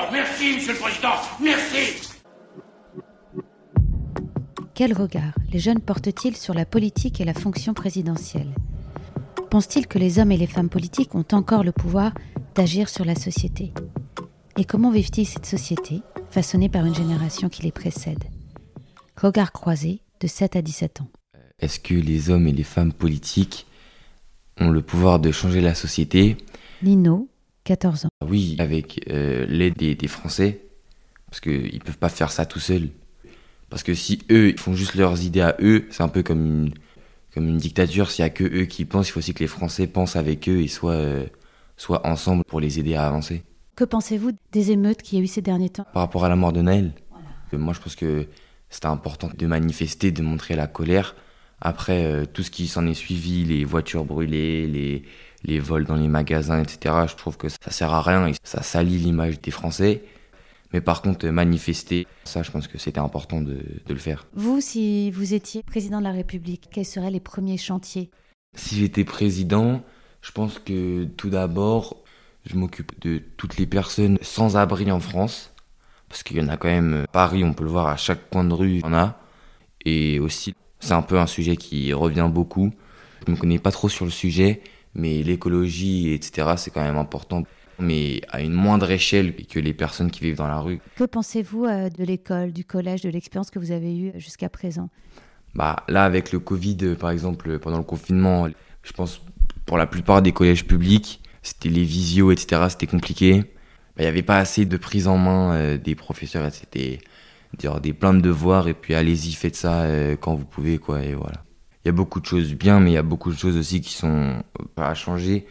D'accord, merci, Monsieur le Président, merci. Quel regard les jeunes portent-ils sur la politique et la fonction présidentielle? Pensent-ils que les hommes et les femmes politiques ont encore le pouvoir d'agir sur la société? Et comment vivent-ils cette société, façonnée par une génération qui les précède? Regard croisé de 7 à 17 ans. Est-ce que les hommes et les femmes politiques ont le pouvoir de changer la société? Lino, 14 ans. Oui, avec euh, l'aide des, des Français, parce qu'ils ne peuvent pas faire ça tout seuls. Parce que si eux, ils font juste leurs idées à eux, c'est un peu comme une, comme une dictature. S'il n'y a que eux qui pensent, il faut aussi que les Français pensent avec eux et soient, euh, soient ensemble pour les aider à avancer. Que pensez-vous des émeutes qu'il y a eu ces derniers temps? Par rapport à la mort de Naël, moi je pense que c'était important de manifester, de montrer la colère. Après, euh, tout ce qui s'en est suivi, les voitures brûlées, les, les vols dans les magasins, etc., je trouve que ça sert à rien et ça salit l'image des Français. Mais par contre, manifester, ça, je pense que c'était important de, de le faire. Vous, si vous étiez président de la République, quels seraient les premiers chantiers? Si j'étais président, je pense que tout d'abord, je m'occupe de toutes les personnes sans abri en France. Parce qu'il y en a quand même, Paris, on peut le voir, à chaque coin de rue, il y en a. Et aussi, c'est un peu un sujet qui revient beaucoup. Je ne me connais pas trop sur le sujet, mais l'écologie, etc., c'est quand même important. Mais à une moindre échelle que les personnes qui vivent dans la rue. Que pensez-vous euh, de l'école, du collège, de l'expérience que vous avez eue jusqu'à présent? Bah, là, avec le Covid, par exemple, pendant le confinement, je pense pour la plupart des collèges publics, c'était les visios, etc., c'était compliqué. Bah, Il n'y avait pas assez de prise en main euh, des professeurs, c'était dire des plein de devoirs et puis allez-y, faites ça euh, quand vous pouvez, quoi, et voilà. Il y a beaucoup de choses bien, mais il y a beaucoup de choses aussi qui sont euh, pas à changer.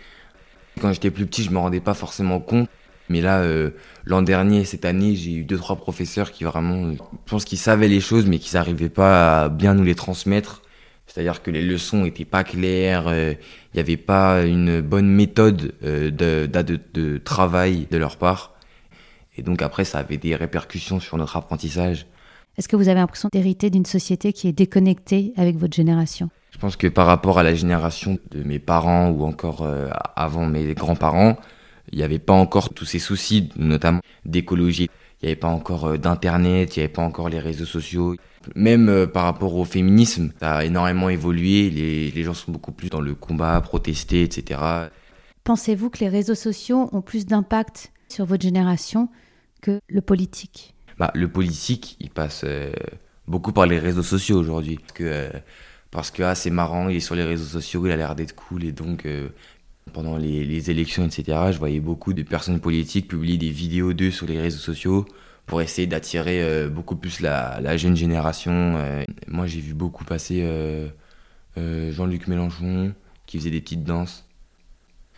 Quand j'étais plus petit, je me rendais pas forcément compte. Mais là, euh, l'an dernier, cette année, j'ai eu deux, trois professeurs qui vraiment, je pense qu'ils savaient les choses, mais qu'ils n'arrivaient pas à bien nous les transmettre. C'est-à-dire que les leçons étaient pas claires, euh, il n'y avait pas une bonne méthode euh, de, de travail de leur part. Et donc après, ça avait des répercussions sur notre apprentissage. Est-ce que vous avez l'impression d'hériter d'une société qui est déconnectée avec votre génération? Je pense que par rapport à la génération de mes parents ou encore euh, avant mes grands-parents, il n'y avait pas encore tous ces soucis, notamment d'écologie. Il n'y avait pas encore euh, d'internet, il n'y avait pas encore les réseaux sociaux. Même euh, par rapport au féminisme, ça a énormément évolué. Les, les gens sont beaucoup plus dans le combat, protester, etc. Pensez-vous que les réseaux sociaux ont plus d'impact sur votre génération que le politique? Bah, le politique, il passe euh, beaucoup par les réseaux sociaux aujourd'hui. Parce que, euh, parce que ah, c'est marrant, il est sur les réseaux sociaux, il a l'air d'être cool. Et donc, euh, pendant les, élections, etc., je voyais beaucoup de personnes politiques publier des vidéos d'eux sur les réseaux sociaux pour essayer d'attirer beaucoup plus la, la, jeune génération. moi, j'ai vu beaucoup passer Jean-Luc Mélenchon qui faisait des petites danses.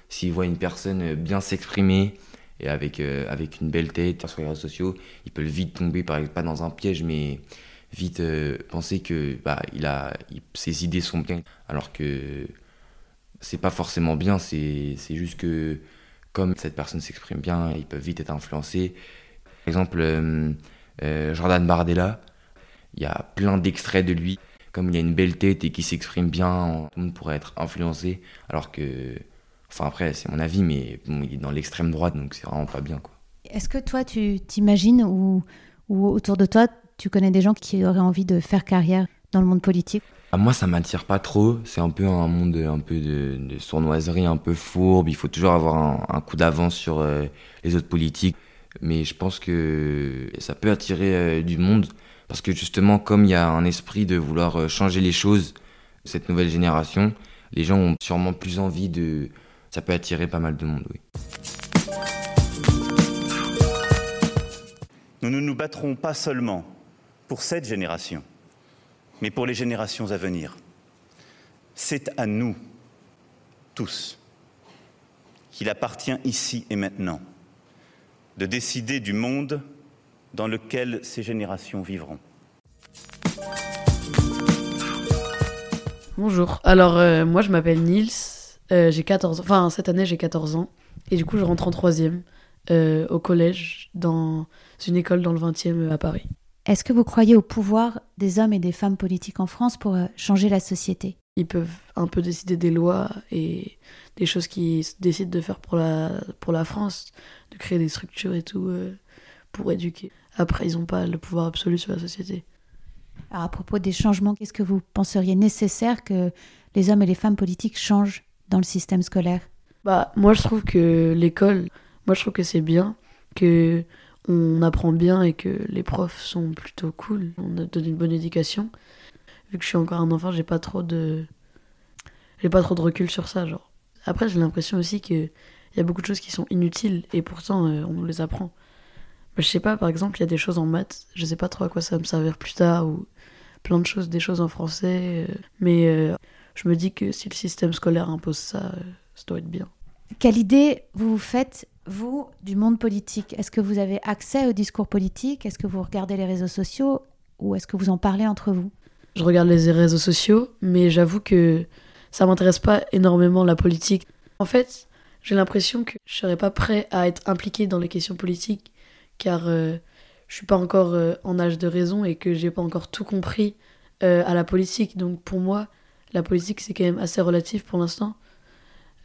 S'il voit une personne bien s'exprimer, et avec, euh, avec une belle tête sur les réseaux sociaux, il peut vite tomber, par exemple, pas dans un piège, mais vite euh, penser que bah, il a, ses idées sont bien, alors que c'est pas forcément bien, c'est juste que comme cette personne s'exprime bien, ils peuvent vite être influencés. Par exemple, euh, Jordan Bardella, il y a plein d'extraits de lui, comme il a une belle tête et qui s'exprime bien, monde pourrait être influencé, alors que Enfin après, c'est mon avis, mais bon, il est dans l'extrême droite, donc c'est vraiment pas bien. quoi. Est-ce que toi, tu t'imagines ou, ou autour de toi, tu connais des gens qui auraient envie de faire carrière dans le monde politique? Ah, Moi, ça m'attire pas trop. C'est un peu un monde un peu de, de, sournoiserie, un peu fourbe. Il faut toujours avoir un, un coup d'avance sur euh, les autres politiques. Mais je pense que ça peut attirer euh, du monde. Parce que justement, comme il y a un esprit de vouloir euh, changer les choses, cette nouvelle génération, les gens ont sûrement plus envie de ça peut attirer pas mal de monde, oui. Nous ne nous battrons pas seulement pour cette génération, mais pour les générations à venir. C'est à nous, tous, qu'il appartient ici et maintenant de décider du monde dans lequel ces générations vivront. Bonjour, alors euh, moi je m'appelle Nils, euh, j'ai 14 Enfin, cette année, j'ai 14 ans. Et du coup, je rentre en troisième euh, au collège dans une école dans le 20e à Paris. Est-ce que vous croyez au pouvoir des hommes et des femmes politiques en France pour euh, changer la société? Ils peuvent un peu décider des lois et des choses qu'ils décident de faire pour la, pour la France, de créer des structures et tout. Euh, pour éduquer. Après, ils n'ont pas le pouvoir absolu sur la société. Alors, à propos des changements, qu'est-ce que vous penseriez nécessaire que les hommes et les femmes politiques changent? Dans le système scolaire? Bah, moi, je trouve que l'école, moi, je trouve que c'est bien que on apprend bien et que les profs sont plutôt cool. On donne une bonne éducation. Vu que je suis encore un enfant, j'ai pas trop de, j'ai pas trop de recul sur ça, genre. Après, j'ai l'impression aussi que il y a beaucoup de choses qui sont inutiles et pourtant euh, on nous les apprend. je sais pas, par exemple, il y a des choses en maths, je sais pas trop à quoi ça va me servir plus tard ou plein de choses, des choses en français, euh, mais euh, je me dis que si le système scolaire impose ça, ça doit être bien. Quelle idée vous vous faites, vous, du monde politique? Est-ce que vous avez accès au discours politique? Est-ce que vous regardez les réseaux sociaux? Ou est-ce que vous en parlez entre vous? Je regarde les réseaux sociaux, mais j'avoue que ça m'intéresse pas énormément la politique. En fait, j'ai l'impression que je serais pas prêt à être impliqué dans les questions politiques, car euh, je suis pas encore euh, en âge de raison et que j'ai pas encore tout compris euh, à la politique. Donc pour moi, la politique c'est quand même assez relatif pour l'instant.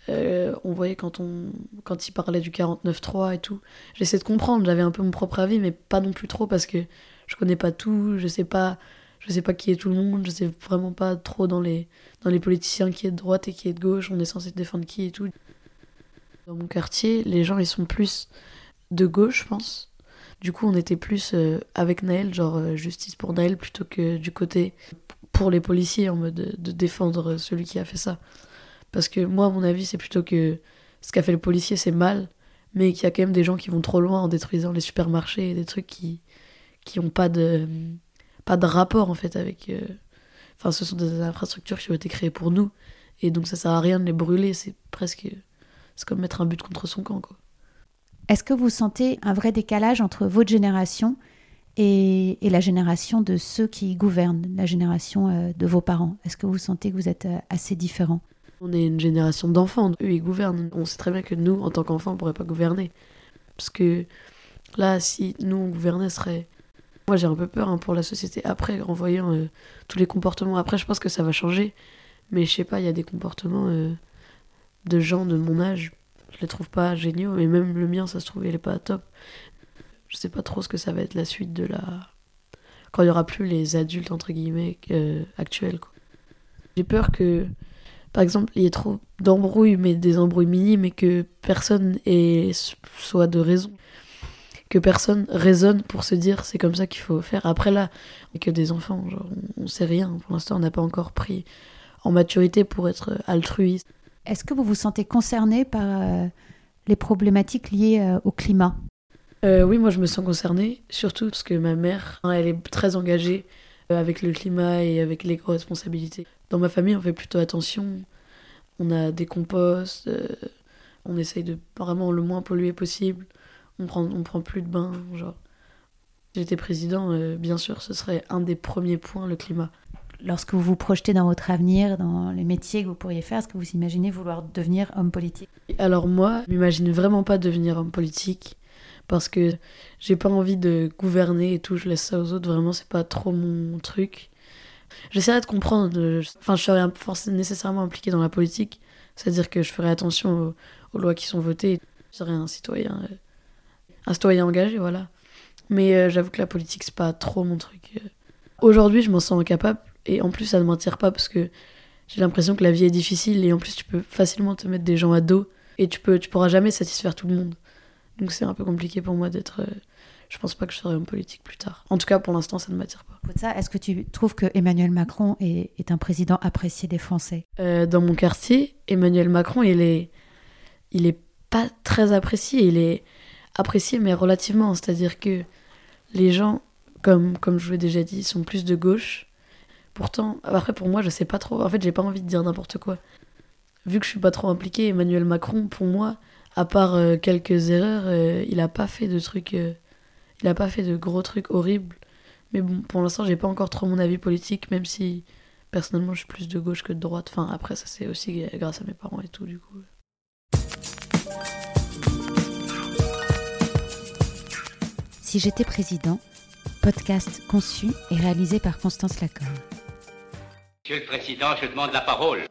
on voyait quand on quand il parlait du 49.3 et tout, j'essaie de comprendre. J'avais un peu mon propre avis, mais pas non plus trop parce que je connais pas tout, je sais pas je sais pas qui est tout le monde, je sais vraiment pas trop dans les dans les politiciens qui est de droite et qui est de gauche, on est censé défendre qui et tout. Dans mon quartier, les gens ils sont plus de gauche, je pense. Du coup, on était plus euh, avec Naël, genre euh, justice pour Naël, plutôt que du côté pour les policiers, en mode de, défendre celui qui a fait ça. Parce que moi, à mon avis, c'est plutôt que ce qu'a fait le policier, c'est mal, mais qu'il y a quand même des gens qui vont trop loin en détruisant les supermarchés et des trucs qui qui ont pas de pas de rapport en fait avec. Euh, enfin, ce sont des infrastructures qui ont été créées pour nous, et donc ça sert à rien de les brûler. C'est presque c'est comme mettre un but contre son camp. Quoi. Est-ce que vous sentez un vrai décalage entre votre génération et, la génération de ceux qui gouvernent, la génération euh, de vos parents Est-ce que vous sentez que vous êtes euh, assez différents? On est une génération d'enfants, eux ils gouvernent. On sait très bien que nous, en tant qu'enfants, on pourrait pas gouverner. Parce que là, si nous on gouvernait, ce serait. Moi j'ai un peu peur hein, pour la société après, en voyant euh, tous les comportements. Après, je pense que ça va changer. Mais je sais pas, il y a des comportements de gens de mon âge. Je les trouve pas géniaux, mais même le mien, ça se trouve, il est pas top. Je sais pas trop ce que ça va être la suite de la. Quand il y aura plus les adultes, entre guillemets, euh, actuels. J'ai peur que, par exemple, il y ait trop d'embrouilles, mais des embrouilles minimes, et que personne soit de raison. Que personne raisonne pour se dire c'est comme ça qu'il faut faire. Après là, et que des enfants, genre, on sait rien. Pour l'instant, on n'a pas encore pris en maturité pour être altruiste. Est-ce que vous vous sentez concerné par euh, les problématiques liées euh, au climat? Euh, Oui, moi je me sens concernée, surtout parce que ma mère, hein, elle est très engagée avec le climat et avec l'éco-responsabilité. Dans ma famille, on fait plutôt attention. On a des composts, on essaye de vraiment le moins polluer possible. On prend, on prend plus de bains, genre. J'étais président, bien sûr, ce serait un des premiers points, le climat lorsque vous vous projetez dans votre avenir, dans les métiers que vous pourriez faire, est-ce que vous imaginez vouloir devenir homme politique? Alors moi, je m'imagine vraiment pas devenir homme politique parce que j'ai pas envie de gouverner et tout, je laisse ça aux autres, vraiment c'est pas trop mon truc. J'essaierai de comprendre, enfin je forcément nécessairement impliqué dans la politique, c'est-à-dire que je ferai attention aux, lois qui sont votées, je serai un citoyen, euh, un citoyen engagé, voilà. Mais euh, j'avoue que la politique c'est pas trop mon truc. Aujourd'hui je m'en sens incapable, et en plus, ça ne m'attire pas parce que j'ai l'impression que la vie est difficile et en plus, tu peux facilement te mettre des gens à dos et tu, peux, tu pourras jamais satisfaire tout le monde. Donc c'est un peu compliqué pour moi d'être. Euh, je pense pas que je serai homme politique plus tard. En tout cas, pour l'instant, ça ne m'attire pas. Est-ce que tu trouves que Emmanuel Macron est, est un président apprécié des Français? Euh, Dans mon quartier, Emmanuel Macron, il est, il est pas très apprécié. Il est apprécié, mais relativement. C'est-à-dire que les gens, comme, comme je vous l'ai déjà dit, sont plus de gauche. Pourtant, après pour moi, je sais pas trop. En fait, j'ai pas envie de dire n'importe quoi. Vu que je suis pas trop impliquée, Emmanuel Macron, pour moi, à part euh, quelques erreurs, euh, il a pas fait de trucs. Euh, il a pas fait de gros trucs horribles. Mais bon, pour l'instant, j'ai pas encore trop mon avis politique, même si personnellement, je suis plus de gauche que de droite. Enfin, après, ça c'est aussi grâce à mes parents et tout, du coup. Si j'étais président, podcast conçu et réalisé par Constance Lacombe. Monsieur le Président, je demande la parole.